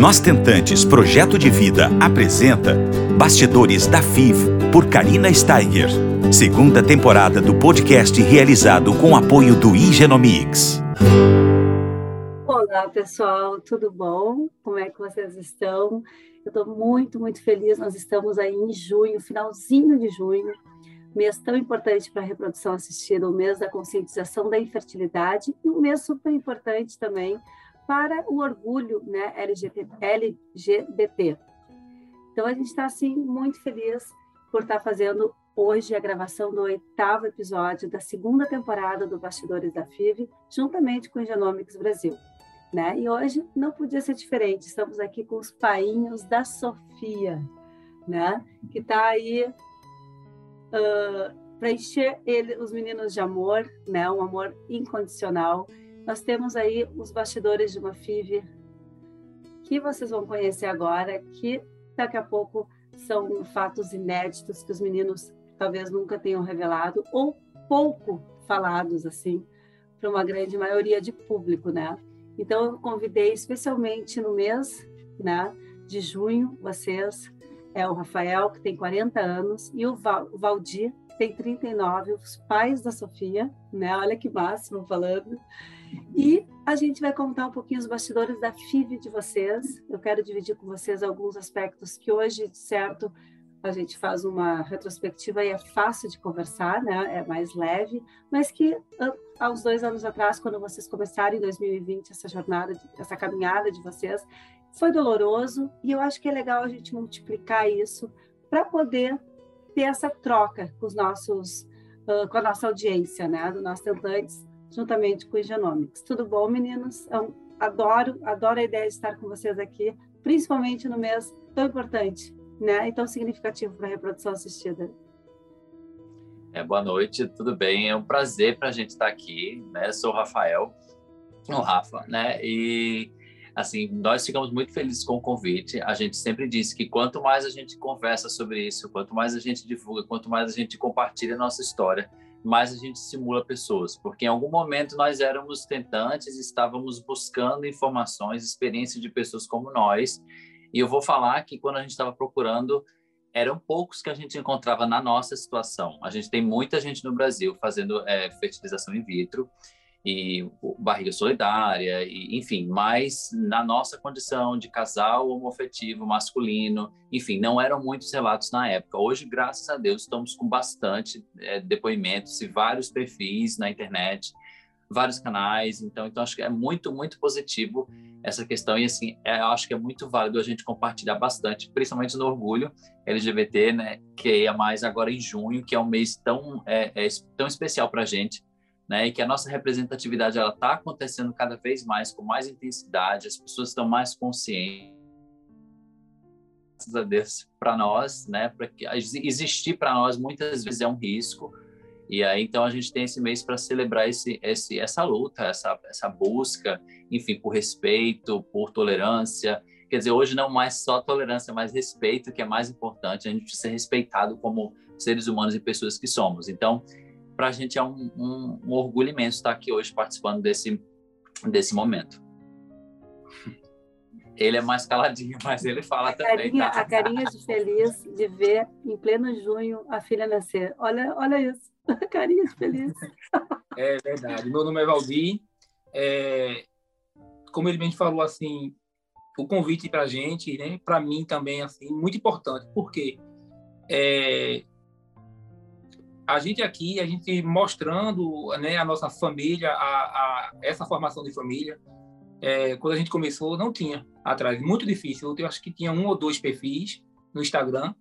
Nós Tentantes Projeto de Vida apresenta Bastidores da FIV por Karina Steiger. Segunda temporada do podcast realizado com apoio do Igenomics. Olá, pessoal, tudo bom? Como é que vocês estão? Eu estou muito, muito feliz. Nós estamos aí em junho, finalzinho de junho, mês tão importante para a reprodução assistida, o mês da conscientização da infertilidade e um mês super importante também para o orgulho né, LGBT. Então, a gente está, assim, muito feliz por estar tá fazendo hoje a gravação do oitavo episódio da segunda temporada do Bastidores da FIV, juntamente com o Genomics Brasil. Né? E hoje não podia ser diferente, estamos aqui com os painhos da Sofia, né? que está aí uh, para encher ele, os meninos de amor, né? um amor incondicional, nós temos aí os bastidores de uma FIV que vocês vão conhecer agora, que daqui a pouco são fatos inéditos que os meninos talvez nunca tenham revelado ou pouco falados assim para uma grande maioria de público, né? Então eu convidei especialmente no mês, né, de junho, vocês é o Rafael que tem 40 anos e o Valdir que tem 39, os pais da Sofia, né? Olha que máximo falando. E a gente vai contar um pouquinho os bastidores da FIV de vocês. Eu quero dividir com vocês alguns aspectos que hoje, certo, a gente faz uma retrospectiva e é fácil de conversar, né? É mais leve, mas que há uns dois anos atrás, quando vocês começaram em 2020 essa jornada, essa caminhada de vocês, foi doloroso e eu acho que é legal a gente multiplicar isso para poder ter essa troca com os nossos, com a nossa audiência, né? Do nossos tentantes juntamente com o Genomics. Tudo bom, meninos? Eu adoro, adoro a ideia de estar com vocês aqui, principalmente no mês tão importante, né? E tão significativo para a reprodução assistida. É, boa noite, tudo bem? É um prazer para a gente estar aqui, né? Sou o Rafael, o Rafa, né? E assim, nós ficamos muito felizes com o convite. A gente sempre disse que quanto mais a gente conversa sobre isso, quanto mais a gente divulga, quanto mais a gente compartilha a nossa história, mais a gente simula pessoas, porque em algum momento nós éramos tentantes, estávamos buscando informações, experiências de pessoas como nós, e eu vou falar que quando a gente estava procurando, eram poucos que a gente encontrava na nossa situação. A gente tem muita gente no Brasil fazendo é, fertilização in vitro, e barriga solidária, e, enfim, mas na nossa condição de casal homoafetivo masculino, enfim, não eram muitos relatos na época. Hoje, graças a Deus, estamos com bastante é, depoimentos e vários perfis na internet, vários canais, então, então acho que é muito, muito positivo essa questão e assim, é, acho que é muito válido a gente compartilhar bastante, principalmente no orgulho LGBT, né, que é mais agora em junho, que é um mês tão, é, é tão especial para a gente, né? E que a nossa representatividade ela está acontecendo cada vez mais com mais intensidade, as pessoas estão mais conscientes. Graças a Deus para nós, né? Para que existir para nós muitas vezes é um risco. E aí então a gente tem esse mês para celebrar esse, esse essa luta, essa essa busca, enfim, por respeito, por tolerância. Quer dizer, hoje não mais só tolerância, mas respeito, que é mais importante. A gente ser respeitado como seres humanos e pessoas que somos. Então, para a gente é um, um, um, orgulho imenso estar aqui hoje participando desse, desse momento. Ele é mais caladinho, mas ele fala a também. Carinha, tá? A carinha de feliz de ver em pleno junho a filha nascer. Olha, olha isso, a carinha de feliz. É verdade. Meu nome é Valdir. É, como ele bem falou, assim, o convite para a gente, né, para mim também, assim, muito importante, porque é, a gente aqui, a gente mostrando né, a nossa família, a, a essa formação de família, é, quando a gente começou, não tinha atrás, muito difícil. Eu acho que tinha um ou dois perfis no Instagram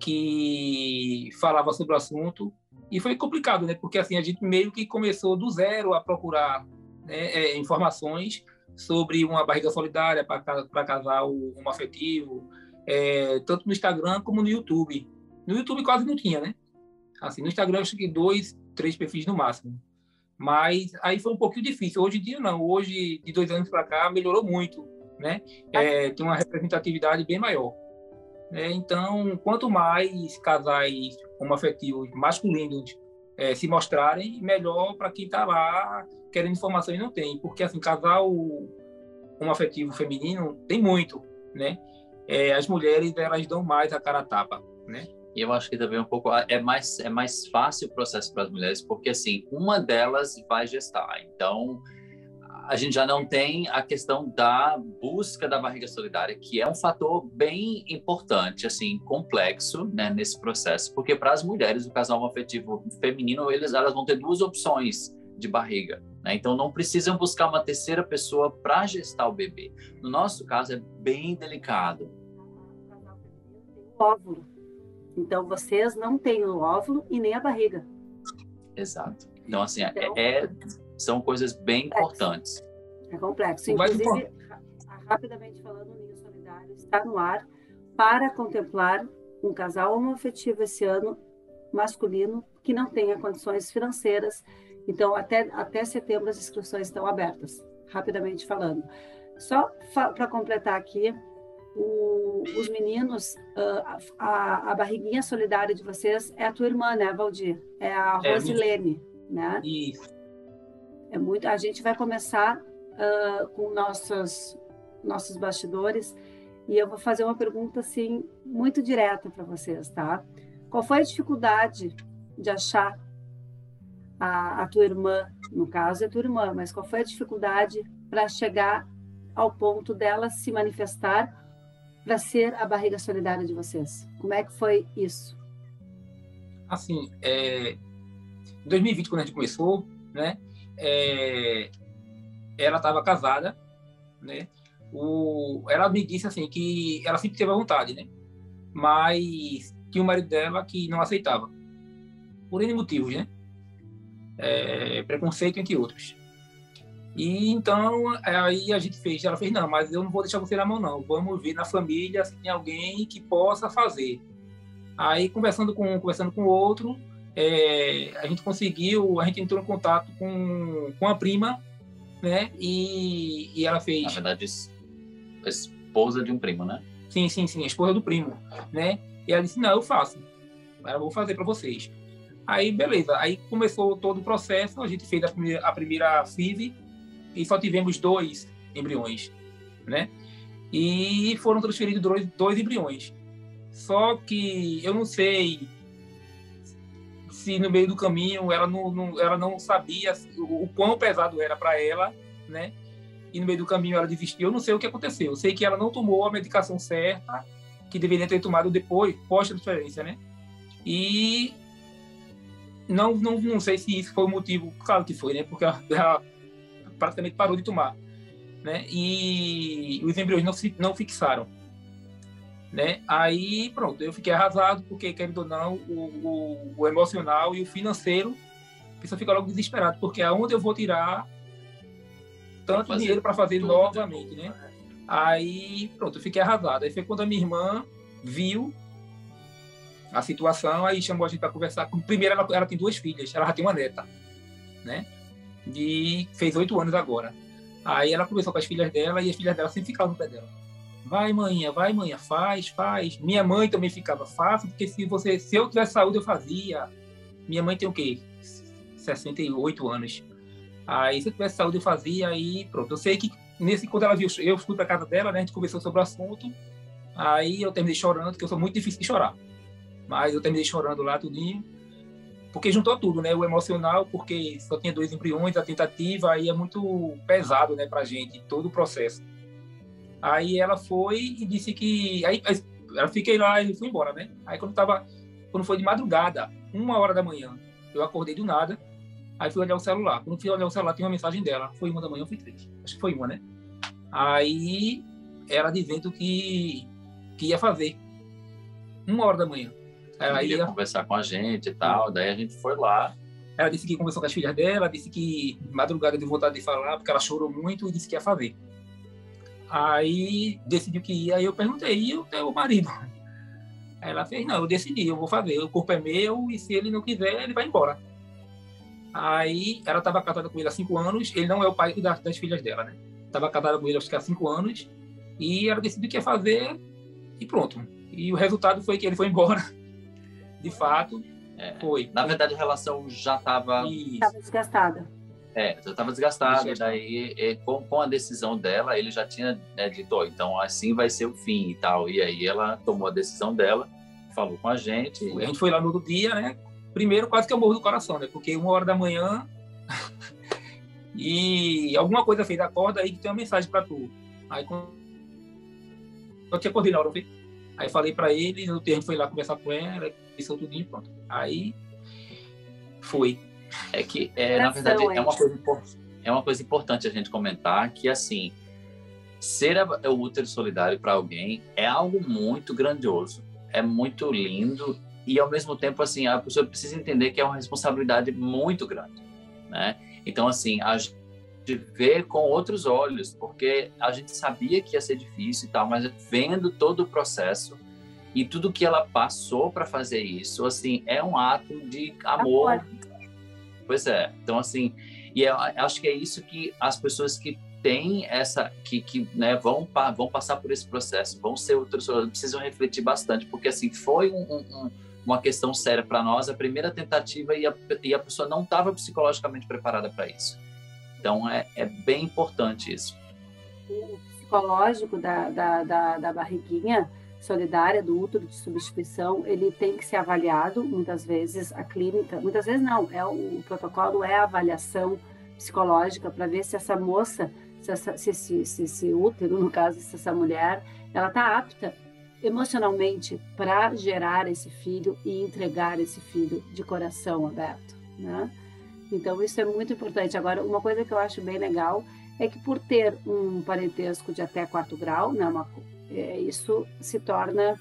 que falava sobre o assunto e foi complicado, né? Porque assim a gente meio que começou do zero a procurar né, é, informações sobre uma barriga solidária para casal homoafetivo, é, tanto no Instagram como no YouTube. No YouTube quase não tinha, né? Assim, no Instagram, acho que dois, três perfis no máximo. Mas aí foi um pouquinho difícil. Hoje em dia, não. Hoje, de dois anos para cá, melhorou muito, né? É, tem uma representatividade bem maior. É, então, quanto mais casais homoafetivos masculinos é, se mostrarem, melhor para quem está lá querendo informação e não tem. Porque, assim, casal um afetivo feminino tem muito, né? É, as mulheres elas dão mais a cara a tapa, né? E eu acho que também um pouco é mais é mais fácil o processo para as mulheres porque assim uma delas vai gestar, então a gente já não tem a questão da busca da barriga solidária, que é um fator bem importante, assim, complexo, né, nesse processo, porque para as mulheres, o casal afetivo feminino, eles, elas vão ter duas opções de barriga, né? Então não precisam buscar uma terceira pessoa para gestar o bebê. No nosso caso é bem delicado. Óvulo. Então vocês não têm o óvulo e nem a barriga. Exato. Então assim, é, então, é, são coisas bem importantes. É complexo. Inclusive, rapidamente falando, o Ninho Solidário está no ar para contemplar um casal homoafetivo esse ano, masculino, que não tenha condições financeiras. Então, até, até setembro as inscrições estão abertas, rapidamente falando. Só fa para completar aqui, o, os meninos, uh, a, a, barriguinha solidária de vocês é a tua irmã, né, Valdir? É a é, Rosilene, né? Isso. É muito. A gente vai começar uh, com nossos nossos bastidores e eu vou fazer uma pergunta assim muito direta para vocês, tá? Qual foi a dificuldade de achar a, a tua irmã, no caso é tua irmã, mas qual foi a dificuldade para chegar ao ponto dela se manifestar para ser a barriga solidária de vocês? Como é que foi isso? Assim, é, em 2020 quando a gente começou, né? é, ela estava casada, né? O, ela me disse assim que ela sempre teve a vontade, né? Mas tinha o marido dela que não aceitava, por N motivos, né? É, preconceito entre outros. E então aí a gente fez, ela fez não, mas eu não vou deixar você na mão não. Vamos ver na família se tem alguém que possa fazer. Aí conversando com conversando com outro, é, a gente conseguiu, a gente entrou em contato com, com a prima, né? E, e ela fez. Na verdade, a esposa de um primo, né? Sim, sim, sim, a esposa do primo, né? E ela disse: Não, eu faço. Eu vou fazer para vocês. Aí, beleza. Aí começou todo o processo. A gente fez a primeira, a primeira FIV e só tivemos dois embriões, né? E foram transferidos dois, dois embriões. Só que eu não sei se no meio do caminho ela não, não ela não sabia o, quão pesado era para ela, né? E no meio do caminho ela desistiu. Eu não sei o que aconteceu. Eu sei que ela não tomou a medicação certa, que deveria ter tomado depois, pós-transferência, né? E não, não, não sei se isso foi o motivo, claro que foi, né? Porque ela, ela praticamente parou de tomar, né? E os embriões não, não fixaram né? Aí, pronto, eu fiquei arrasado, porque, querendo ou não, o, o, o emocional e o financeiro, a pessoa fica logo desesperado, porque aonde eu vou tirar tanto fazer dinheiro para fazer novamente, né? Aí, pronto, eu fiquei arrasado. Aí foi quando a minha irmã viu a situação, aí chamou a gente para conversar. Primeiro, ela, ela tem duas filhas, ela já tem uma neta, né? E fez oito anos agora. Aí ela conversou com as filhas dela e as filhas dela sempre ficavam no pé dela. Vai, manhã, vai, manhã, faz, faz. Minha mãe também ficava fácil, porque se você, se eu tivesse saúde, eu fazia. Minha mãe tem o quê? 68 anos. Aí, se eu tivesse saúde, eu fazia. Aí, pronto. Eu sei que nesse quando ela viu, eu fui para casa dela, né? A gente conversou sobre o assunto. Aí eu terminei chorando, porque eu sou muito difícil de chorar. Mas eu terminei chorando lá tudinho. Porque juntou tudo, né? O emocional, porque só tinha dois embriões, a tentativa, aí é muito pesado, né, pra gente, todo o processo. Aí ela foi e disse que. Aí eu fiquei lá e fui embora, né? Aí quando tava. Quando foi de madrugada, uma hora da manhã, eu acordei do nada. Aí fui olhar o celular. Quando fui olhar o celular, tinha uma mensagem dela. Foi uma da manhã foi três? Acho que foi uma, né? Aí ela dizendo que, que ia fazer. Uma hora da manhã. Ela ia, ia conversar com a gente e tal. Daí a gente foi lá. Ela disse que conversou com as filhas dela, disse que madrugada de vontade de falar, porque ela chorou muito e disse que ia fazer. Aí decidiu que ia, aí eu perguntei, e o teu marido? Aí ela fez, não, eu decidi, eu vou fazer, o corpo é meu e se ele não quiser, ele vai embora. Aí ela estava casada com ele há cinco anos, ele não é o pai das, das filhas dela, né? Estava casada com ele acho que há cinco anos, e ela decidiu que ia fazer e pronto. E o resultado foi que ele foi embora, de fato. É, foi. Na verdade, a relação já estava. Estava desgastada. É, já estava desgastado, e daí e, com, com, a decisão dela, ele já tinha né, dito, oh, então assim vai ser o fim e tal. E aí ela tomou a decisão dela, falou com a gente. A gente foi lá no outro dia, né? Primeiro quase que eu morro do coração, né? Porque uma hora da manhã e alguma coisa fez, acorda aí que tem uma mensagem para tu. Aí quando eu tinha acordei na hora, eu Aí falei para ele, no termo foi lá conversar com ela, pensou tudo pronto. Aí foi. É que, é, na verdade, é uma, coisa, é uma coisa importante a gente comentar que, assim, ser o útero solidário para alguém é algo muito grandioso, é muito lindo e, ao mesmo tempo, assim, a pessoa precisa entender que é uma responsabilidade muito grande, né? Então, assim, a gente vê com outros olhos, porque a gente sabia que ia ser difícil e tal, mas vendo todo o processo e tudo que ela passou para fazer isso, assim, é um ato de amor. amor. Pois é. Então, assim, e eu acho que é isso que as pessoas que têm essa, que, que né, vão, vão passar por esse processo, vão ser outros, precisam refletir bastante, porque, assim, foi um, um, uma questão séria para nós, a primeira tentativa e a, e a pessoa não estava psicologicamente preparada para isso. Então, é, é bem importante isso. O psicológico da, da, da, da barriguinha solidária, do útero de substituição, ele tem que ser avaliado, muitas vezes a clínica, muitas vezes não, é o, protocolo é a avaliação psicológica para ver se essa moça, se, essa, se, se, se esse útero, no caso, se essa mulher, ela está apta emocionalmente para gerar esse filho e entregar esse filho de coração aberto, né? Então isso é muito importante. Agora, uma coisa que eu acho bem legal é que por ter um parentesco de até quarto grau, né, uma, é, isso se torna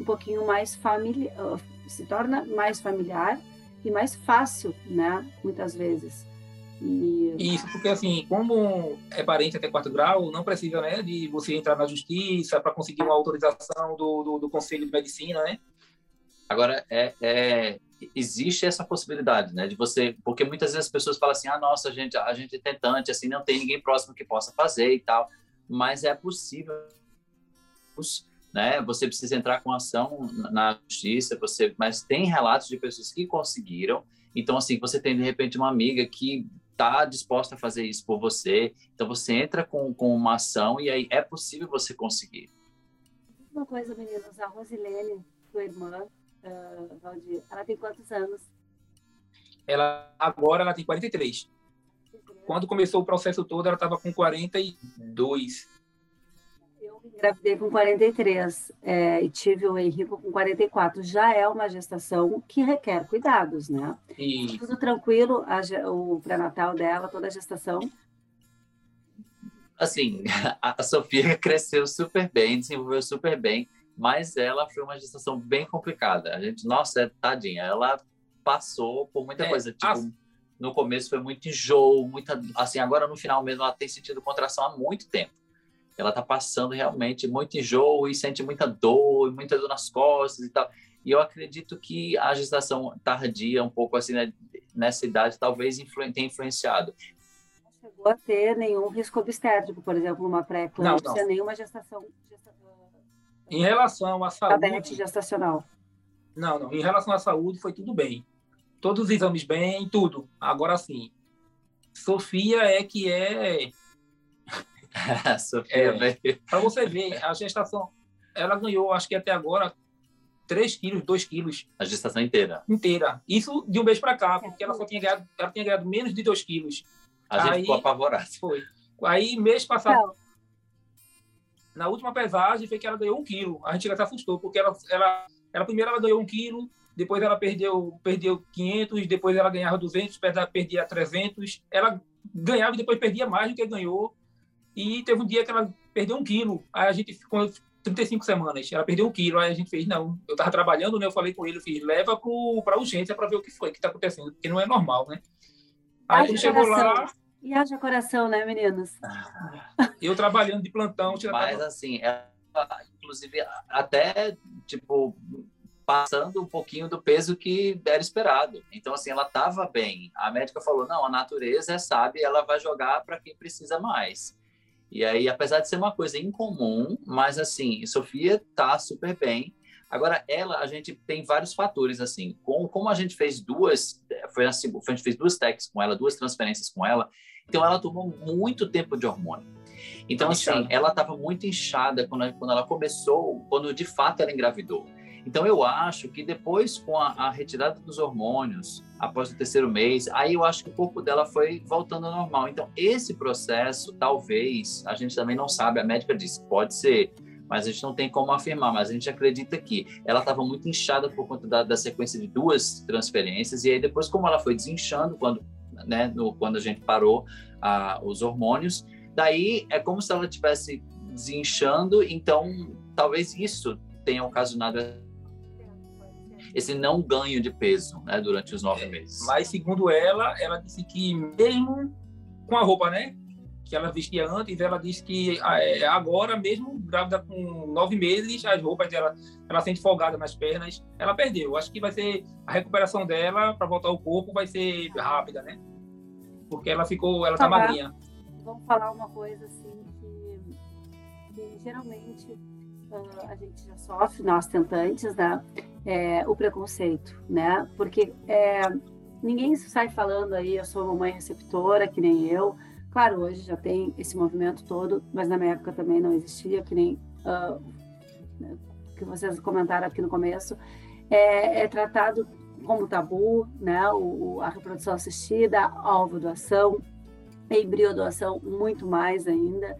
um pouquinho mais familiar, se torna mais familiar e mais fácil, né, muitas vezes. E... Isso, porque assim, como é parente até quarto grau, não precisa, né, de você entrar na justiça para conseguir uma autorização do, do, do, Conselho de Medicina, né? Agora, é, é, existe essa possibilidade, né, de você, porque muitas vezes as pessoas falam assim, ah, nossa, a gente, a gente é tentante, assim, não tem ninguém próximo que possa fazer e tal, mas é possível, né, você precisa entrar com ação na justiça, você, mas tem relatos de pessoas que conseguiram, então, assim, você tem, de repente, uma amiga que está disposta a fazer isso por você, então você entra com, com uma ação e aí é possível você conseguir. Uma coisa, meninas, a Rosilene, sua irmã, uh, Valdir, ela tem quantos anos? Ela agora ela tem 43. Quando começou o processo todo, ela estava com 42. Eu engravidei com 43 é, e tive o Henrico com 44. Já é uma gestação que requer cuidados, né? E... Tudo tranquilo, a, o pré-natal dela, toda a gestação? Assim, a Sofia cresceu super bem, desenvolveu super bem mas ela foi uma gestação bem complicada. A gente, nossa, é, tadinha, ela passou por muita é, coisa, tipo, as... no começo foi muito enjoo, muita, assim, agora no final mesmo ela tem sentido contração há muito tempo. Ela tá passando realmente muito enjoo e sente muita dor, muita dor nas costas e tal. E eu acredito que a gestação tardia, um pouco assim, né, nessa idade, talvez influ tenha influenciado. Não chegou a ter nenhum risco obstétrico, por exemplo, uma pré-eclâmpsia, nenhuma gestação, gestação em relação à saúde. Diabetes gestacional. Não, não. Em relação à saúde, foi tudo bem. Todos os exames bem, tudo. Agora sim. Sofia é que é. Sofia, é, Para você ver, a gestação, ela ganhou, acho que até agora, 3 quilos, 2 quilos. A gestação inteira? Inteira. Isso de um mês para cá, porque ela só tinha ganhado, ela tinha ganhado menos de 2 quilos. A gente ficou apavorado. Foi. Aí, mês passado, não na última pesagem foi que ela ganhou um quilo. A gente até assustou, porque ela, ela, ela primeiro ela ganhou um quilo, depois ela perdeu, perdeu 500, depois ela ganhava 200, depois ela perdia 300. Ela ganhava e depois perdia mais do que ganhou. E teve um dia que ela perdeu um quilo. Aí a gente ficou 35 semanas. Ela perdeu um quilo. Aí a gente fez, não, eu tava trabalhando, né? Eu falei com ele, eu fiz, leva para urgência para ver o que foi que está acontecendo, porque não é normal, né? Aí ele chegou lá, e haja coração, né, meninos? Eu trabalhando de plantão. Mas, assim, ela, inclusive, até, tipo, passando um pouquinho do peso que era esperado. Então, assim, ela estava bem. A médica falou: não, a natureza é sábia, ela vai jogar para quem precisa mais. E aí, apesar de ser uma coisa incomum, mas assim, Sofia tá super bem. Agora, ela, a gente tem vários fatores, assim, com, como a gente fez duas, foi assim, a gente fez duas techs com ela, duas transferências com ela, então ela tomou muito tempo de hormônio. Então, tá assim, ela estava muito inchada quando, quando ela começou, quando de fato ela engravidou. Então, eu acho que depois, com a, a, retirada dos hormônios, após o terceiro mês, aí eu acho que o corpo dela foi voltando ao normal. Então, esse processo, talvez, a gente também não sabe, a médica disse, pode ser, mas a gente não tem como afirmar, mas a gente acredita que ela estava muito inchada por conta da, da, sequência de duas transferências, e aí depois, como ela foi desinchando, quando, né, no, quando a gente parou a, os hormônios, daí é como se ela estivesse desinchando, então talvez isso tenha ocasionado esse não ganho de peso né, durante os nove é, meses. Mas, segundo ela, ela disse que mesmo com a roupa, né? Que ela vestia antes, ela disse que ah, é, agora, mesmo grávida com nove meses, as roupas dela, ela sente folgada nas pernas, ela perdeu. Acho que vai ser a recuperação dela para voltar ao corpo vai ser rápida, né? Porque ela ficou, ela tá magrinha. Vamos falar uma coisa assim que, que geralmente uh, a gente já sofre, nós tentantes, né? É, o preconceito, né? Porque é, ninguém sai falando aí, eu sou mamãe receptora, que nem eu. Claro, hoje já tem esse movimento todo, mas na minha época também não existia, que nem uh, que vocês comentaram aqui no começo. É, é tratado como tabu, né? O, a reprodução assistida, a ovodoação, a embriodoação, muito mais ainda.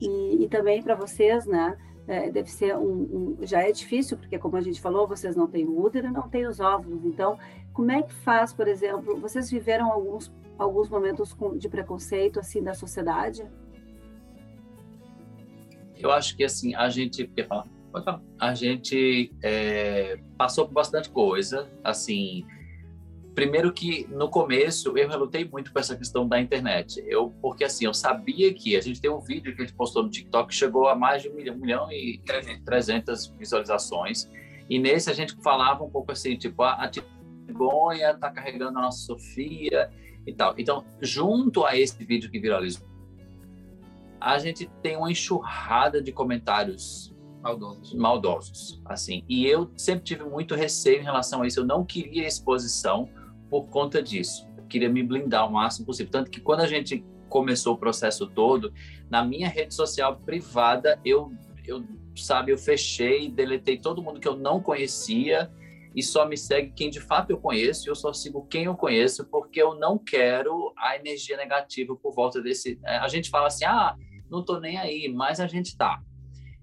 E, e também para vocês, né? É, deve ser um, um, já é difícil porque como a gente falou vocês não têm útero não têm os óvulos. Então como é que faz por exemplo vocês viveram alguns alguns momentos de preconceito assim da sociedade? Eu acho que assim a gente a gente é, passou por bastante coisa assim Primeiro que no começo eu relutei muito com essa questão da internet. Eu porque assim, eu sabia que a gente tem um vídeo que a gente postou no TikTok que chegou a mais de um milhão, um milhão e trezentas visualizações. E nesse a gente falava um pouco assim, tipo, a, a Tigonha tá carregando a nossa Sofia e tal. Então, junto a esse vídeo que viralizou, a gente tem uma enxurrada de comentários maldosos. maldosos, assim. E eu sempre tive muito receio em relação a isso. Eu não queria exposição por conta disso. Eu queria me blindar o máximo possível. Tanto que quando a gente começou o processo todo, na minha rede social privada, eu, eu sabe, eu fechei, deletei todo mundo que eu não conhecia e só me segue quem de fato eu conheço, e eu só sigo quem eu conheço, porque eu não quero a energia negativa por volta desse. É, a gente fala assim, ah, não tô nem aí, mas a gente tá.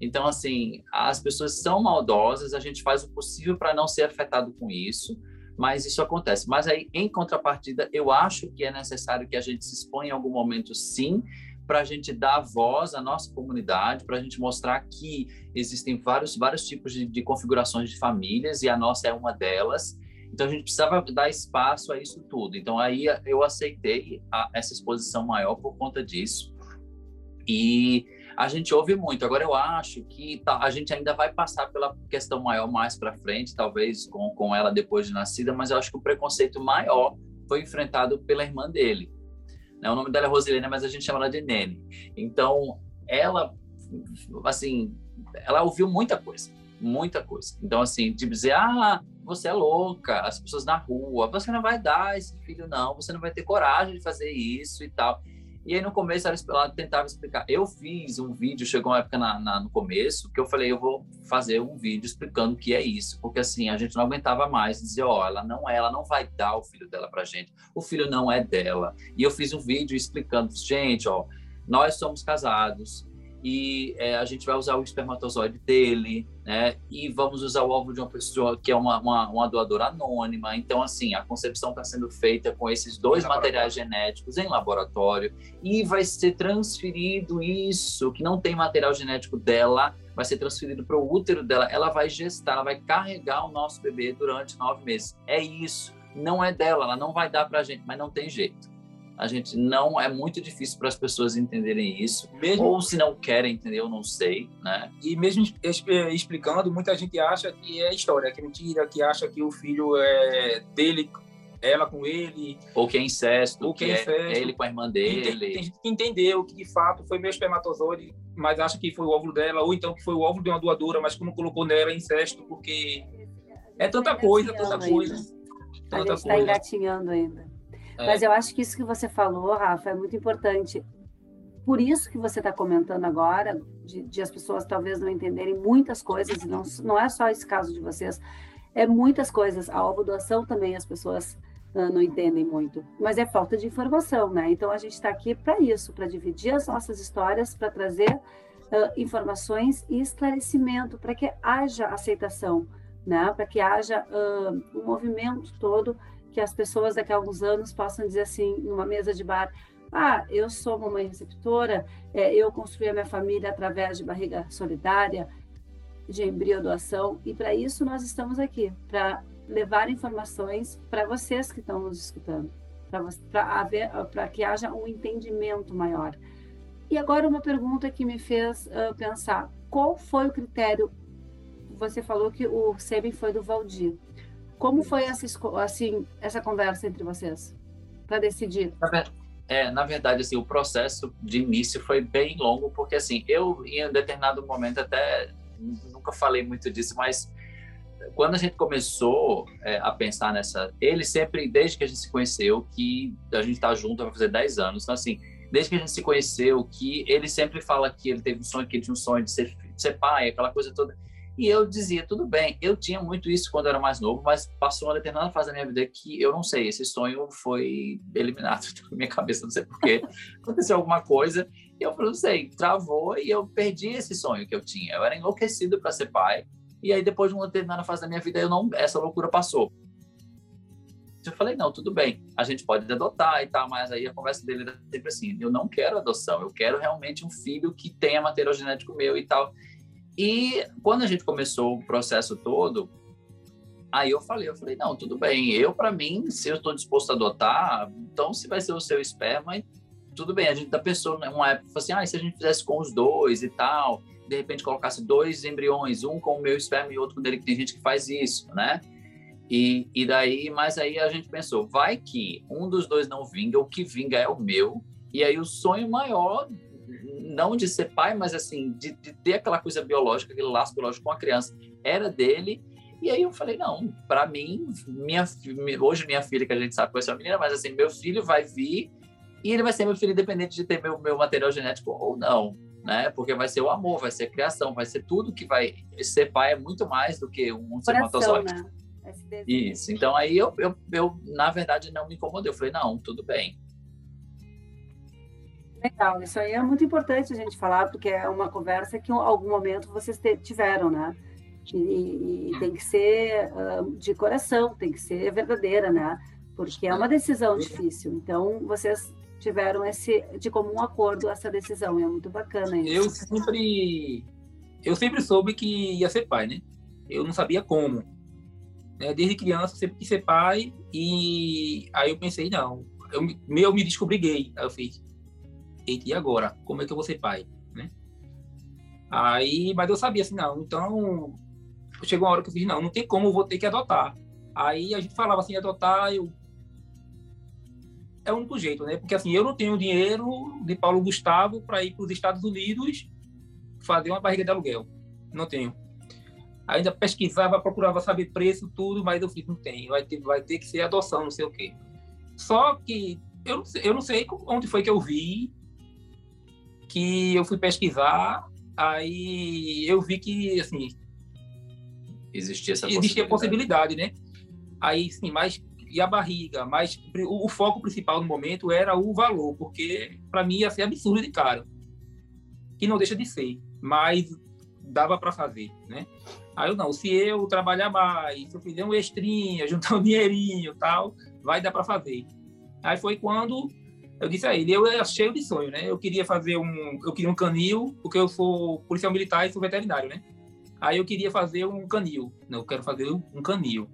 Então, assim, as pessoas são maldosas, a gente faz o possível para não ser afetado com isso, mas isso acontece. Mas aí, em contrapartida, eu acho que é necessário que a gente se exponha em algum momento, sim, para a gente dar voz à nossa comunidade, para a gente mostrar que existem vários, vários tipos de, de, configurações de famílias e a nossa é uma delas. Então a gente precisava dar espaço a isso tudo. Então aí eu aceitei a, essa exposição maior por conta disso. E a gente ouve muito. Agora, eu acho que a gente ainda vai passar pela questão maior mais para frente, talvez com, com ela depois de nascida, mas eu acho que o preconceito maior foi enfrentado pela irmã dele. Né? O nome dela é Rosilene, mas a gente chama ela de Nene. Então, ela, assim, ela ouviu muita coisa, muita coisa. Então, assim, de dizer, ah, você é louca, as pessoas na rua, você não vai dar esse filho, não, você não vai ter coragem de fazer isso e tal. E aí no começo ela, tentava explicar. Eu fiz um vídeo, chegou uma época na, na, no começo, que eu falei, eu vou fazer um vídeo explicando o que é isso, porque assim, a gente não aguentava mais dizer, ó, oh, ela não é, ela não vai dar o filho dela pra gente. O filho não é dela. E eu fiz um vídeo explicando, gente, ó, nós somos casados, e é, a gente vai usar o espermatozoide dele, né? E vamos usar o óvulo de uma pessoa que é uma, uma, uma doadora anônima. Então, assim, a concepção está sendo feita com esses dois materiais genéticos em laboratório e vai ser transferido isso, que não tem material genético dela, vai ser transferido para o útero dela. Ela vai gestar, ela vai carregar o nosso bebê durante nove meses. É isso. Não é dela, ela não vai dar para a gente, mas não tem jeito a gente não é muito difícil para as pessoas entenderem isso, mesmo, ou se não querem entender, eu não sei, né? E mesmo explicando, muita gente acha que é história, que é mentira, que acha que o filho é dele ela com ele. Ou que é incesto, ou que, é, incesto. é ele com a irmã dele. Tem, tem, gente que entendeu que de fato foi meu espermatozoide, mas acha que foi o óvulo dela, ou então que foi o óvulo de uma doadora, mas que não colocou nela é incesto, porque é tanta coisa, tanta coisa. Tanta a gente está engatinhando ainda. É. Mas eu acho que isso que você falou, Rafa, é muito importante. Por isso que você está comentando agora, de, de, as pessoas talvez não entenderem muitas coisas, e não, não é só esse caso de vocês, é muitas coisas. A doação também as pessoas uh, não entendem muito, mas é falta de informação, né? Então a gente está aqui para isso, para dividir as nossas histórias, para trazer uh, informações e esclarecimento, para que haja aceitação, né? Para que haja uh, um movimento todo que as pessoas daqui a alguns anos possam dizer assim, numa mesa de bar, ah, eu sou mamãe receptora, é, eu construí a minha família através de barriga solidária, de embrião doação, e para isso nós estamos aqui, para levar informações para vocês que estão nos escutando, para que haja um entendimento maior. E agora uma pergunta que me fez uh, pensar, qual foi o critério? Você falou que o sêmen foi do Valdir. Como foi essa, assim, essa conversa entre vocês para decidir? É, na verdade, assim, o processo de início foi bem longo, porque assim, eu em um determinado momento até nunca falei muito disso, mas quando a gente começou é, a pensar nessa, ele sempre, desde que a gente se conheceu, que a gente está junto vai fazer 10 anos, então assim, desde que a gente se conheceu, que ele sempre fala que ele teve um sonho, que ele tinha um sonho de ser, de ser pai, aquela coisa toda. E eu dizia, tudo bem, eu tinha muito isso quando eu era mais novo, mas passou uma determinada fase da minha vida que eu não sei, esse sonho foi eliminado da minha cabeça, não sei porquê. Aconteceu alguma coisa e eu não sei, travou e eu perdi esse sonho que eu tinha. Eu era enlouquecido para ser pai. E aí, depois de uma determinada fase da minha vida, eu não, essa loucura passou. Eu falei, não, tudo bem, a gente pode adotar e tal, mas aí a conversa dele era sempre assim, eu não quero adoção, eu quero realmente um filho que tenha material genético meu e tal. E quando a gente começou o processo todo, aí eu falei, eu falei, não, tudo bem, eu para mim, se eu estou disposto a adotar, então se vai ser o seu esperma, tudo bem, a gente da pessoa, né, uma época, assim, ah, se a gente fizesse com os dois e tal, de repente colocasse dois embriões, um com o meu esperma e outro com dele, que tem gente que faz isso, né? E, e daí, mas aí a gente pensou, vai que um dos dois não vinga, o que vinga é o meu, e aí o sonho maior, não de ser pai, mas assim, de, de ter aquela coisa biológica, aquele laço biológico com a criança, era dele, e aí eu falei, não, para mim, minha, hoje minha filha, que a gente sabe que vai ser uma menina, mas assim, meu filho vai vir e ele vai ser meu filho independente de ter meu, meu material genético ou não né? Porque vai ser o amor, vai ser a criação, vai ser tudo que vai ser pai é muito mais do que um espermatozoide. Né? Isso. Então aí eu, eu, eu, na verdade, não me incomodei. Eu falei, não, tudo bem. Legal, isso aí é muito importante a gente falar, porque é uma conversa que em algum momento vocês tiveram, né? E, e tem que ser uh, de coração, tem que ser verdadeira, né? Porque é uma decisão difícil. Então, vocês tiveram esse de comum acordo essa decisão. E é muito bacana isso. Eu sempre eu sempre soube que ia ser pai, né? Eu não sabia como. Né? Desde criança eu sempre quis ser pai e aí eu pensei não, eu, eu me descobri gay. Aí eu fiz, e agora? Como é que eu vou ser pai, né? Aí, mas eu sabia assim, não, então chegou uma hora que eu fiz, não, não tem como, eu vou ter que adotar. Aí a gente falava assim, adotar, eu é o único jeito, né? Porque assim, eu não tenho dinheiro de Paulo Gustavo para ir para os Estados Unidos fazer uma barriga de aluguel. Não tenho. Ainda pesquisava, procurava saber preço, tudo, mas eu fiz, não tem. Vai ter, vai ter que ser adoção, não sei o quê. Só que eu eu não sei onde foi que eu vi que eu fui pesquisar, aí eu vi que, assim... Existia essa existia possibilidade. né? Aí, sim, mas e a barriga, mas o, o, foco principal no momento era o valor, porque para mim ia ser absurdo de caro. Que não deixa de ser, mas dava para fazer, né? Aí eu não, se eu trabalhar mais, se eu fizer um extrinha, juntar um dinheirinho tal, vai dar para fazer. Aí foi quando eu disse a ele, eu era cheio de sonho, né? Eu queria fazer um, eu queria um canil, porque eu sou policial militar e sou veterinário, né? Aí eu queria fazer um canil, né? eu quero fazer um canil.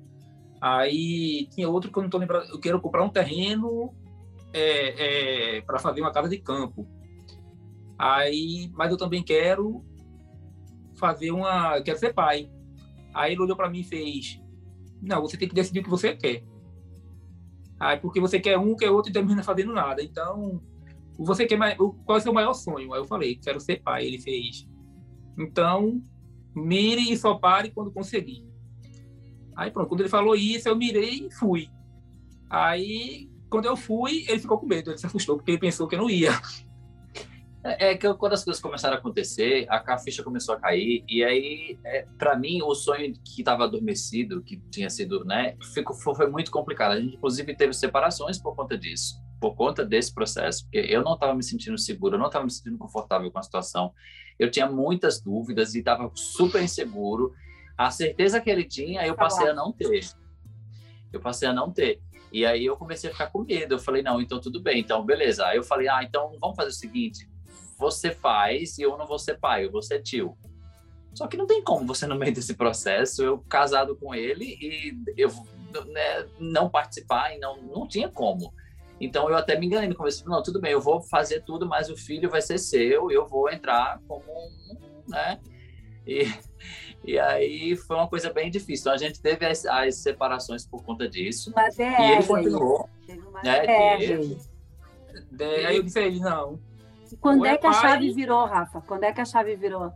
Aí tinha outro que eu não estou lembrando. Eu quero comprar um terreno é, é, para fazer uma casa de campo. Aí, mas eu também quero fazer uma. Quero ser pai. Aí ele olhou para mim e fez: Não, você tem que decidir o que você quer. Aí, porque você quer um, quer outro e termina fazendo nada. Então, você quer mais, qual é o seu maior sonho? Aí eu falei, quero ser pai. Ele fez. Então, mire e só pare quando conseguir. Aí pronto, quando ele falou isso, eu mirei e fui. Aí, quando eu fui, ele ficou com medo, ele se assustou, porque ele pensou que eu não ia. É, que quando as coisas começaram a acontecer, a ficha começou a cair, e aí, é, para mim, o sonho que estava adormecido, que tinha sido, né, ficou, foi muito complicado. A gente, inclusive, teve separações por conta disso, por conta desse processo, porque eu não estava me sentindo seguro, eu não estava me sentindo confortável com a situação. Eu tinha muitas dúvidas e estava super inseguro. A certeza que ele tinha, eu passei a não ter. Eu passei a não ter. E aí eu comecei a ficar com medo. Eu falei, não, então tudo bem, então beleza. Aí eu falei, ah, então vamos fazer o seguinte: você faz e eu não vou ser pai, eu vou ser tio. Só que não tem como você, no meio desse processo, eu casado com ele e eu né, não participar, e não, não tinha como. Então eu até me enganei no começo, não, tudo bem, eu vou fazer tudo, mas o filho vai ser seu, eu vou entrar como um, né? E, e aí foi uma coisa bem difícil. Então a gente teve as, as separações por conta disso. Mas é, e ele continuou. Né, é, aí eu disse a ele, não, quando é, é, que a chave virou, Rafa? Quando é que a chave virou?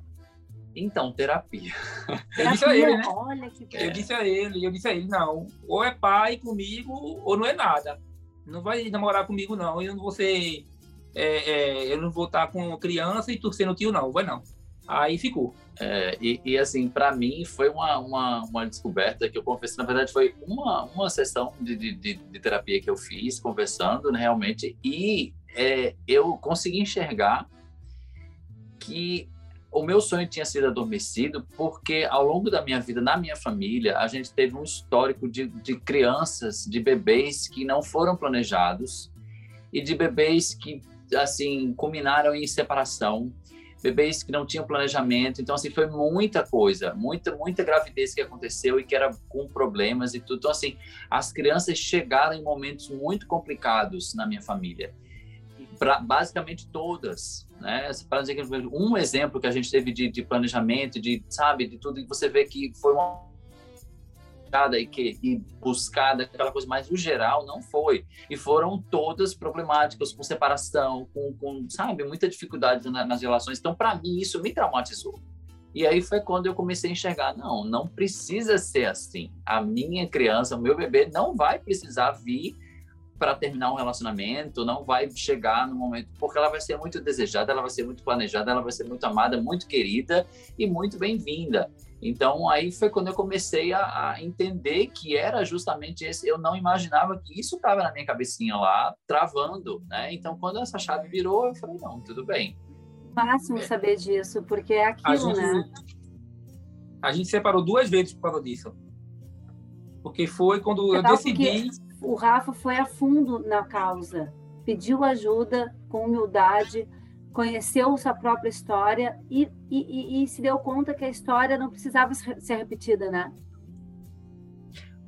Então, terapia. terapia. Eu disse a ele, né? Olha que Eu disse a ele, eu disse a ele, não, ou é pai comigo, ou não é nada. Não vai namorar comigo, não. Eu não vou ser. É, é, eu não vou estar com criança e torcendo tio, não. Vai não. Aí ficou. É, e, e, assim, para mim foi uma, uma, uma, descoberta que eu confesso, na verdade, foi uma, uma sessão de, de, de terapia que eu fiz, conversando né, realmente, e é, eu consegui enxergar que o meu sonho tinha sido adormecido porque ao longo da minha vida, na minha família, a gente teve um histórico de, de crianças, de bebês que não foram planejados e de bebês que, assim, culminaram em separação, bebês que não tinham planejamento. Então, assim, foi muita coisa, muita, muita gravidez que aconteceu e que era com problemas e tudo. Então, assim, as crianças chegaram em momentos muito complicados na minha família pra, basicamente todas, né? Para dizer que um exemplo que a gente teve de, de planejamento, de sabe, de tudo, e você vê que foi uma e que e buscada aquela coisa, mas no geral não foi. E foram todas problemáticas, com separação, com, com sabe, muita dificuldade na, nas relações. Então, para mim, isso me traumatizou. E aí foi quando eu comecei a enxergar, não, não precisa ser assim. A minha criança, o meu bebê não vai precisar vir para terminar um relacionamento, não vai chegar no momento, porque ela vai ser muito desejada, ela vai ser muito planejada, ela vai ser muito amada, muito querida e muito bem-vinda. Então aí foi quando eu comecei a, a, entender que era justamente esse. Eu não imaginava que isso estava na minha cabecinha lá, travando, né? Então quando essa chave virou, eu falei não, tudo bem. Máximo saber disso, porque é aquilo, a gente, né? A gente separou duas vezes por causa disso. Porque foi quando eu decidi. Porque o Rafa foi a fundo na causa, pediu ajuda com humildade, conheceu sua própria história e, e, e, se deu conta que a história não precisava ser repetida, né?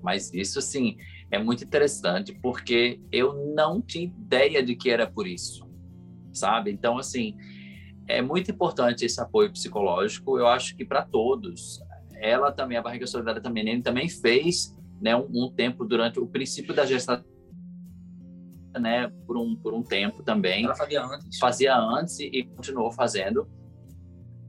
Mas isso, assim, é muito interessante porque eu não tinha ideia de que era por isso, sabe? Então, assim, é muito importante esse apoio psicológico. Eu acho que para todos. Ela também, a Barriga Solidária também, também fez né, um, um tempo durante o princípio da gestação né, por um, por um tempo também. Ela fazia antes. Fazia antes e, e continuou fazendo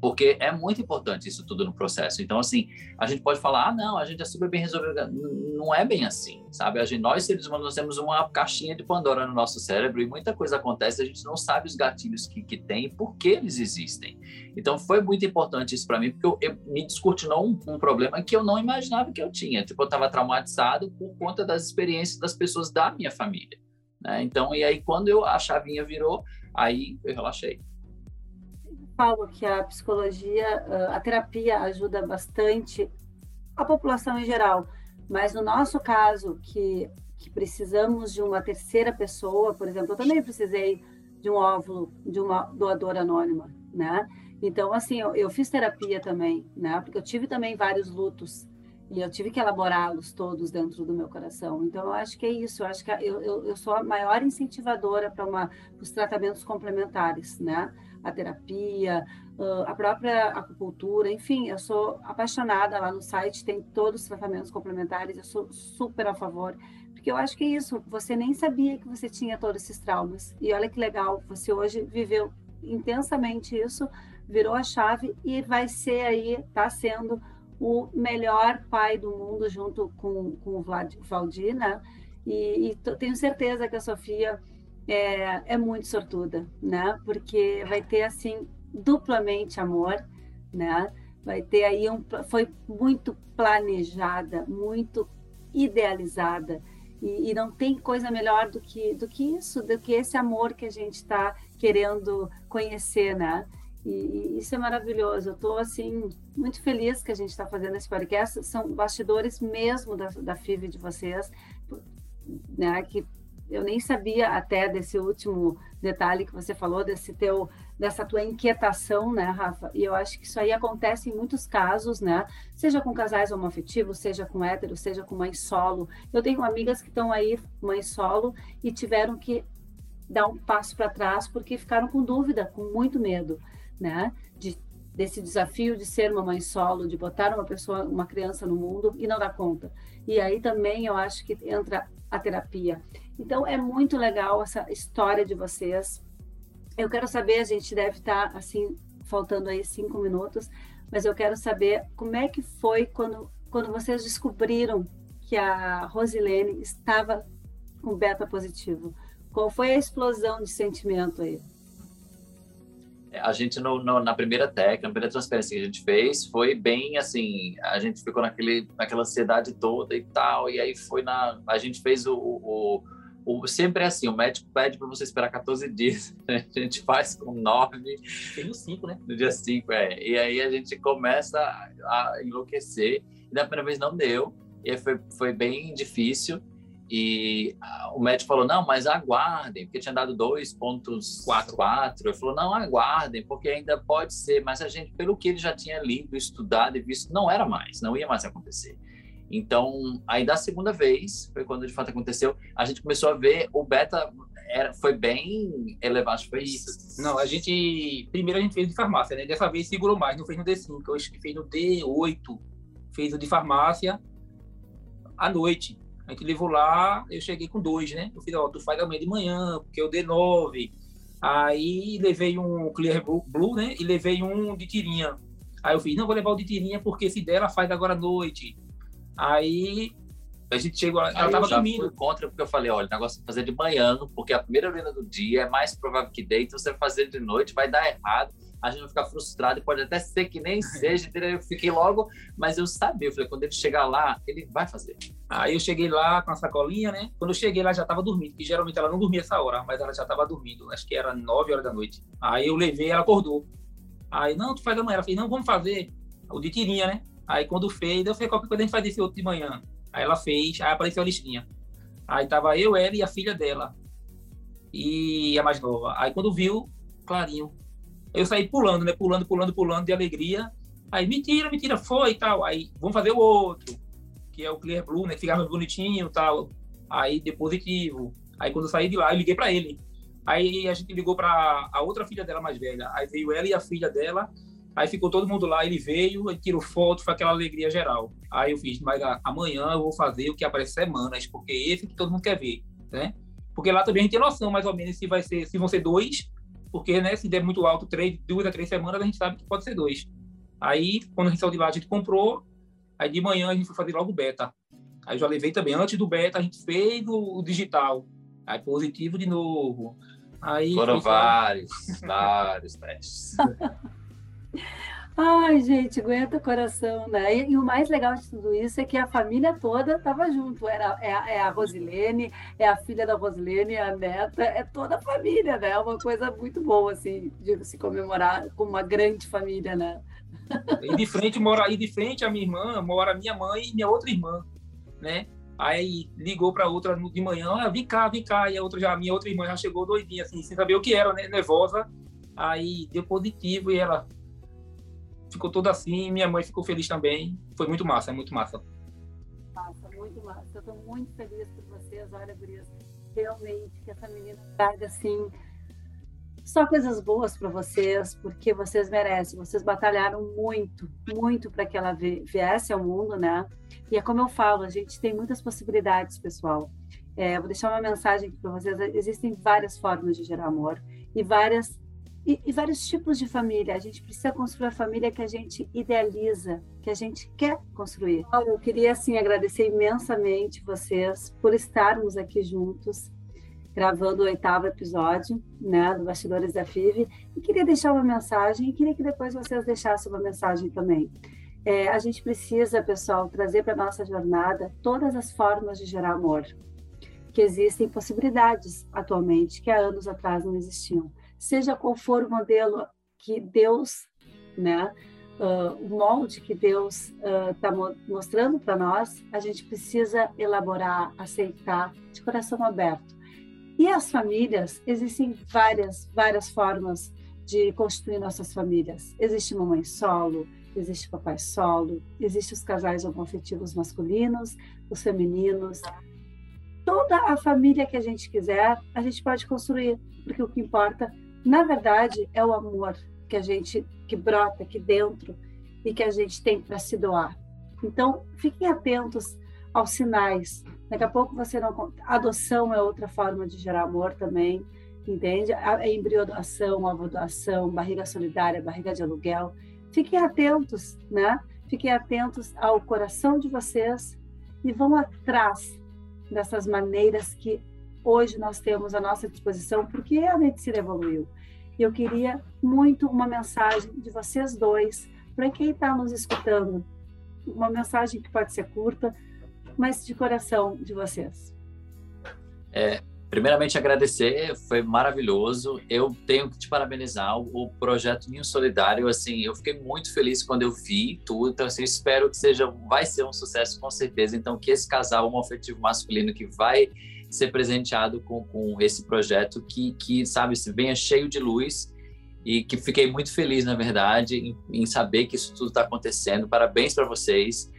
porque é muito importante isso tudo no processo. Então, assim, a gente pode falar, ah, não, a gente é super bem resolvido. Não é bem assim, sabe? A gente, nós, seres humanos, nós temos uma caixinha de Pandora no nosso cérebro e muita coisa acontece, a gente não sabe os gatilhos que, que tem e por que eles existem. Então, foi muito importante isso para mim, porque eu, eu, me descortinou um, um, problema que eu não imaginava que eu tinha. Tipo, eu estava traumatizado por conta das experiências das pessoas da minha família. Né? Então, e aí, quando eu, a chavinha virou, aí eu relaxei falo que a psicologia, a terapia ajuda bastante a população em geral, mas no nosso caso, que, que precisamos de uma terceira pessoa, por exemplo, eu também precisei de um óvulo de uma doadora anônima, né? Então, assim, eu, eu fiz terapia também, né? Porque eu tive também vários lutos e eu tive que elaborá-los todos dentro do meu coração. Então, eu acho que é isso. Eu acho que eu, eu, eu sou a maior incentivadora para os tratamentos complementares, né? A terapia, a própria acupuntura, enfim, eu sou apaixonada lá no site, tem todos os tratamentos complementares, eu sou super a favor, porque eu acho que é isso, você nem sabia que você tinha todos esses traumas, e olha que legal, você hoje viveu intensamente isso, virou a chave e vai ser aí, está sendo o melhor pai do mundo junto com, com o Vlad, Valdir, né? E, e tenho certeza que a Sofia é, é muito sortuda, né? Porque vai ter assim duplamente amor, né? Vai ter aí um foi muito planejada, muito idealizada e, e não tem coisa melhor do que do que isso, do que esse amor que a gente está querendo conhecer, né? E, e, isso é maravilhoso. Eu estou assim muito feliz que a gente está fazendo esse podcast. São bastidores mesmo da, da FIV de vocês, né? Que eu nem sabia até desse último detalhe que você falou, desse teu, dessa tua inquietação, né, Rafa? E eu acho que isso aí acontece em muitos casos, né? Seja com casais homoafetivos, seja com héteros, seja com mãe solo. Eu tenho amigas que estão aí, mãe solo, e tiveram que dar um passo para trás porque ficaram com dúvida, com muito medo, né? De, desse desafio de ser uma mãe solo, de botar uma pessoa, uma criança no mundo e não dar conta. E aí também eu acho que entra a terapia. Então é muito legal essa história de vocês. Eu quero saber, a gente deve estar assim faltando aí cinco minutos, mas eu quero saber como é que foi quando quando vocês descobriram que a Rosilene estava com beta positivo. Qual foi a explosão de sentimento aí? A gente no, no, na primeira técnica, na primeira transferência que a gente fez, foi bem assim, a gente ficou naquele, naquela ansiedade toda e tal, e aí foi na, a gente fez o, o, o sempre é assim, o médico pede para você esperar 14 dias, a gente faz com 9. Tem o 5, né? No dia 5, é, e aí a gente começa a enlouquecer, e da primeira vez não deu, e foi, foi bem difícil, e o médico falou: não, mas aguardem, porque tinha dado 2,44. Ele falou: não, aguardem, porque ainda pode ser. Mas a gente, pelo que ele já tinha lido, estudado e visto, não era mais, não ia mais acontecer. Então, aí da segunda vez, foi quando de fato aconteceu, a gente começou a ver o beta era, foi bem elevado, foi isso. Não, a gente. Primeiro a gente fez de farmácia, né? Dessa vez segurou mais, não fez no D5, eu acho que fez no D8, fez o de farmácia à noite. A gente levou lá, eu cheguei com dois, né? Eu fiz, ó, tu faz amanhã de manhã, porque eu dei nove. Aí levei um Clear Blue, né? E levei um de tirinha. Aí eu fiz, não, vou levar o de tirinha, porque se der, ela faz agora à noite. Aí a gente chegou, ela Aí tava dormindo. contra, porque eu falei, olha, o negócio é fazer de manhã, porque a primeira urina do dia é mais provável que deite, você fazer de noite vai dar errado a gente vai ficar frustrado e pode até ser que nem seja? Eu fiquei logo, mas eu sabia, eu falei, quando ele chegar lá, ele vai fazer. Aí eu cheguei lá com a sacolinha, né? Quando eu cheguei lá, já tava dormindo, que geralmente ela não dormia essa hora, mas ela já tava dormindo, acho que era 9 horas da noite. Aí eu levei, ela acordou. Aí, não, tu faz amanhã. Ela fez, não, vamos fazer o de tirinha, né? Aí quando fez, eu falei, qualquer coisa a gente faz esse outro de manhã. Aí ela fez, aí apareceu a listinha. Aí tava eu, ela e a filha dela. E a mais nova. Aí quando viu, clarinho, eu saí pulando, né? Pulando, pulando, pulando de alegria. Aí, mentira, mentira, foi e tal. Aí, vamos fazer o outro, que é o Clear Blue, né? Que ficava bonitinho e tal. Aí, deu positivo. Aí, quando eu saí de lá, eu liguei para ele. Aí, a gente ligou para a outra filha dela mais velha. Aí, veio ela e a filha dela. Aí, ficou todo mundo lá. Ele veio, ele tirou foto, foi aquela alegria geral. Aí, eu fiz, mas amanhã eu vou fazer o que aparece semanas, porque esse que todo mundo quer ver, né? Porque lá também a gente tem noção, mais ou menos, se vai ser, se vão ser dois porque né, se der muito alto, três, duas a três semanas, a gente sabe que pode ser dois. Aí, quando a gente saiu de lá, a gente comprou, aí de manhã a gente foi fazer logo beta. Aí já levei também, antes do beta, a gente fez o, o digital, aí positivo de novo. Aí Foram vários, vários testes. Ai, gente, aguenta o coração, né? E, e, o mais legal de tudo isso é que a família toda estava junto. Era, é, a, é a Rosilene, é a filha da Rosilene, é a neta, é toda a família, né? É uma coisa muito boa, assim, de se comemorar com uma grande família, né? E de frente mora aí de frente a minha irmã, mora minha mãe e minha outra irmã, né? Aí ligou para outra de manhã, ah, vem cá, vem cá, e a outra já, minha outra irmã já chegou doidinha, assim, sem saber o que era, né? Nervosa. Aí deu positivo e ela ficou toda assim, minha mãe ficou feliz também. Foi muito massa, é muito massa. Massa, muito massa. Eu estou muito feliz por vocês. Olha, Gurias, realmente que essa menina traga assim só coisas boas para vocês, porque vocês merecem. Vocês batalharam muito, muito para que ela viesse ao mundo, né? E é como eu falo, a gente tem muitas possibilidades, pessoal. É, vou deixar uma mensagem aqui para vocês. Existem várias formas de gerar amor e várias e, e, vários tipos de família. A gente precisa construir a família que a gente idealiza, que a gente quer construir. Eu queria assim agradecer imensamente vocês por estarmos aqui juntos gravando o oitavo episódio, né, do Bastidores da FIV, e queria deixar uma mensagem e queria que depois vocês deixassem uma mensagem também. É, a gente precisa, pessoal, trazer para nossa jornada todas as formas de gerar amor, que existem possibilidades atualmente que há anos atrás não existiam. Seja qual for o modelo que Deus, né, uh, o molde que Deus está uh, mostrando para nós, a gente precisa elaborar, aceitar de coração aberto e as famílias, existem várias, várias formas de constituir nossas famílias. Existe mamãe solo, existe papai solo, existem os casais homoafetivos masculinos, os femininos. Toda a família que a gente quiser, a gente pode construir, porque o que importa, na verdade, é o amor que a gente que brota aqui dentro e que a gente tem para se doar. Então, fiquem atentos aos sinais Daqui a pouco você não. Adoção é outra forma de gerar amor também, entende? A embriodoação, barriga solidária, barriga de aluguel. Fiquem atentos, né? Fiquem atentos ao coração de vocês e vão atrás dessas maneiras que hoje nós temos à nossa disposição, porque a medicina evoluiu. E eu queria muito uma mensagem de vocês dois, para quem está nos escutando, uma mensagem que pode ser curta, mas de coração de vocês. É, primeiramente agradecer, foi maravilhoso. Eu tenho que te parabenizar o, projeto Ninho Solidário, assim, eu fiquei muito feliz quando eu vi tudo, então assim, espero que seja, vai ser um sucesso com certeza. Então que esse casal homoafetivo masculino que vai ser presenteado com, com esse projeto que, que sabe, se venha cheio de luz e que fiquei muito feliz, na verdade, em, em saber que isso tudo está acontecendo. Parabéns para vocês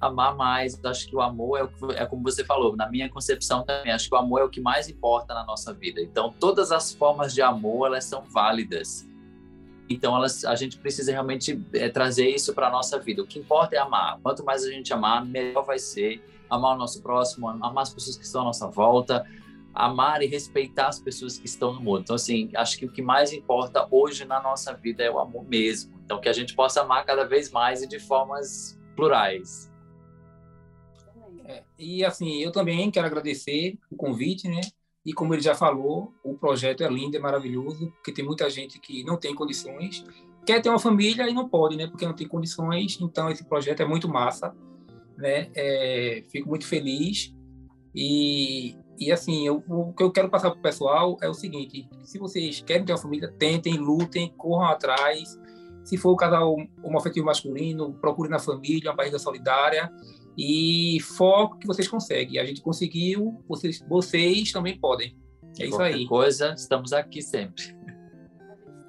amar mais. Acho que o amor é, o é como você falou, na minha concepção também, acho que o amor é o que mais importa na nossa vida. Então, todas as formas de amor, elas são válidas. Então, elas, a gente precisa realmente é, trazer isso para a nossa vida. O que importa é amar. Quanto mais a gente amar, melhor vai ser amar o nosso próximo, amar as pessoas que estão à nossa volta, amar e respeitar as pessoas que estão no mundo. Então, assim, acho que o que mais importa hoje na nossa vida é o amor mesmo. Então, que a gente possa amar cada vez mais e de formas plurais. É, e assim, eu também quero agradecer o convite, né? E como ele já falou, o projeto é lindo, é maravilhoso, porque tem muita gente que não tem condições, quer ter uma família e não pode, né? Porque não tem condições. Então esse projeto é muito massa, né? É, fico muito feliz e e assim, eu, o que eu quero passar para o pessoal é o seguinte: se vocês querem ter uma família, tentem, lutem, corram atrás. Se for o casal homoafetivo masculino, procure na família uma barriga solidária e foco que vocês conseguem. A gente conseguiu, vocês, vocês também podem. É isso aí. coisa, estamos aqui sempre.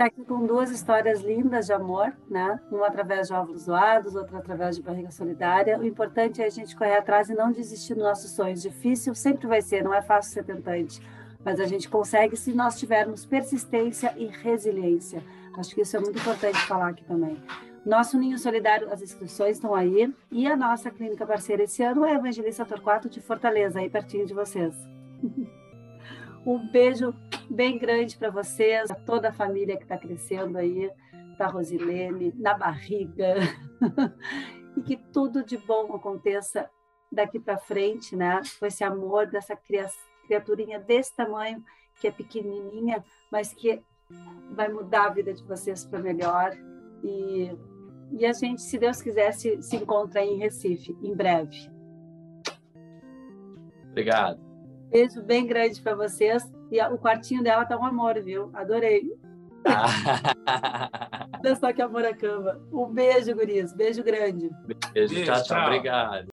Está aqui com duas histórias lindas de amor, né? Uma através de óvulos doados, outra através de barriga solidária. O importante é a gente correr atrás e não desistir dos nossos sonhos. Difícil sempre vai ser, não é fácil ser tentante, mas a gente consegue se nós tivermos persistência e resiliência. Acho que isso é muito importante falar aqui também. Nosso Ninho Solidário, as inscrições estão aí. E a nossa clínica parceira esse ano é a Evangelista Torquato de Fortaleza, aí pertinho de vocês. um beijo bem grande para vocês, a toda a família que está crescendo aí, para Rosilene, na barriga. e que tudo de bom aconteça daqui para frente, né? Com esse amor dessa criaturinha desse tamanho, que é pequenininha, mas que vai mudar a vida de vocês para melhor. E e a gente, se Deus quiser, se, se encontra em Recife em breve. Obrigado. Beijo bem grande para vocês. E o quartinho dela tá um amor, viu? Adorei. Olha só que amor a cama. Um beijo, guris. Beijo grande. Beijo, beijo tchau, tchau. Obrigado.